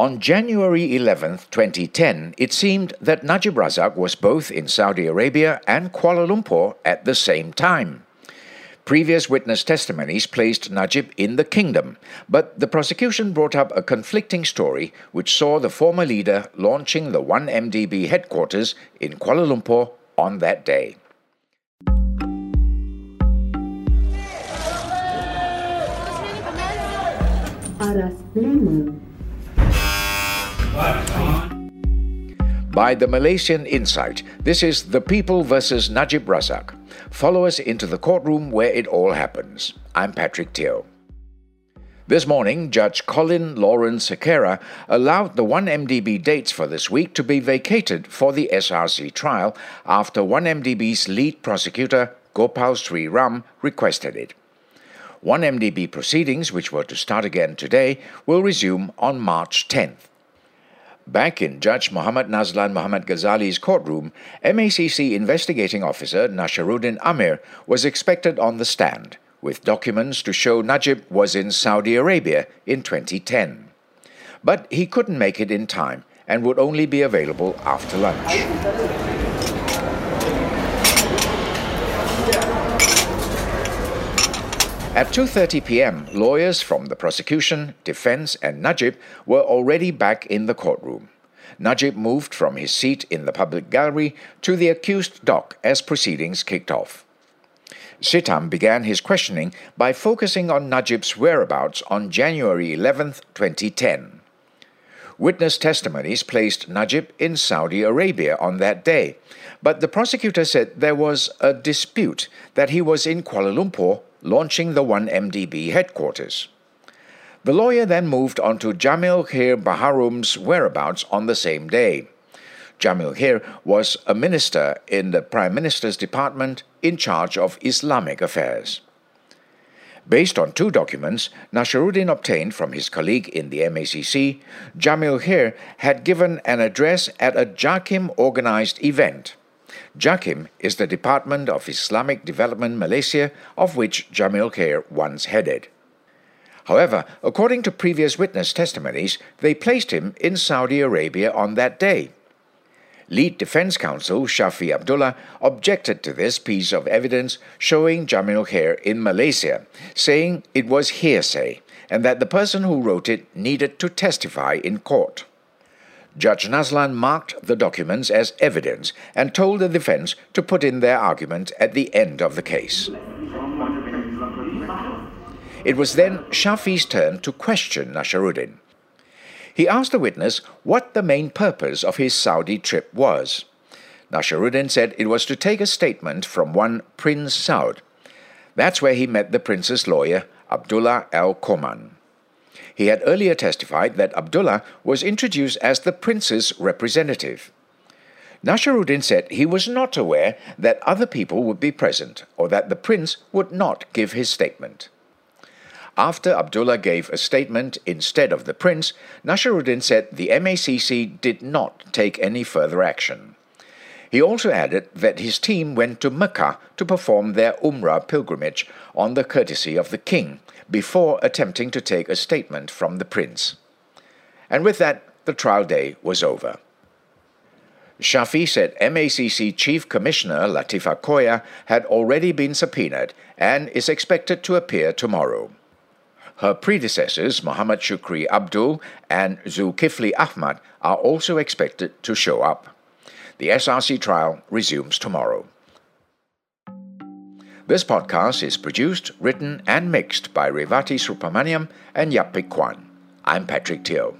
On January 11, 2010, it seemed that Najib Razak was both in Saudi Arabia and Kuala Lumpur at the same time. Previous witness testimonies placed Najib in the kingdom, but the prosecution brought up a conflicting story which saw the former leader launching the 1MDB headquarters in Kuala Lumpur on that day. Aras by the Malaysian Insight, this is The People versus Najib Razak. Follow us into the courtroom where it all happens. I'm Patrick Teo. This morning, Judge Collin Lawrence Sequerah allowed the 1MDB dates for this week to be vacated for the SRC trial after 1MDB's lead prosecutor, Gopal Sri Ram, requested it. 1MDB proceedings, which were to start again today, will resume on March 10th. Back in Judge Muhammad Nazlan Muhammad Ghazali's courtroom, MACC investigating officer Nasharuddin Amir was expected on the stand, with documents to show Najib was in Saudi Arabia in 2010. But he couldn't make it in time and would only be available after lunch. At 2:30 p.m., lawyers from the prosecution, defense, and Najib were already back in the courtroom. Najib moved from his seat in the public gallery to the accused dock as proceedings kicked off. Sitam began his questioning by focusing on Najib's whereabouts on January 11, 2010. Witness testimonies placed Najib in Saudi Arabia on that day, but the prosecutor said there was a dispute that he was in Kuala Lumpur launching the 1MDB headquarters. The lawyer then moved on to Jamil Khir Baharom's whereabouts on the same day. Jamil Khir was a minister in the Prime Minister's Department in charge of Islamic affairs. Based on two documents Nasharuddin obtained from his colleague in the MACC, Jamil Khair had given an address at a JAKIM organized event. JAKIM is the Department of Islamic Development Malaysia, of which Jamil Khir once headed. However, according to previous witness testimonies, they placed him in Saudi Arabia on that day. Lead defense counsel Shafi Abdullah objected to this piece of evidence showing Jamil Khir in Malaysia, saying it was hearsay and that the person who wrote it needed to testify in court. Judge Nazlan marked the documents as evidence and told the defense to put in their argument at the end of the case. It was then Shafi's turn to question Nasharuddin. He asked the witness what the main purpose of his Saudi trip was. Nasharuddin said it was to take a statement from one Prince Saud. That's where he met the prince's lawyer, Abdullah Al Koman. He had earlier testified that Abdullah was introduced as the prince's representative. Nasharuddin said he was not aware that other people would be present or that the prince would not give his statement. After Abdullah gave a statement instead of the prince, Nasharuddin said the MACC did not take any further action. He also added that his team went to Mecca to perform their Umrah pilgrimage on the courtesy of the king before attempting to take a statement from the prince. And with that, the trial day was over. Shafi said MACC Chief Commissioner Latheefa Koya had already been subpoenaed and is expected to appear tomorrow. Her predecessors, Muhammad Shukri Abdul and Dzulkifli Ahmad, are also expected to show up. The SRC trial resumes tomorrow. This podcast is produced, written, and mixed by Revati Supramaniam and Yapik Kwan. I'm Patrick Teo.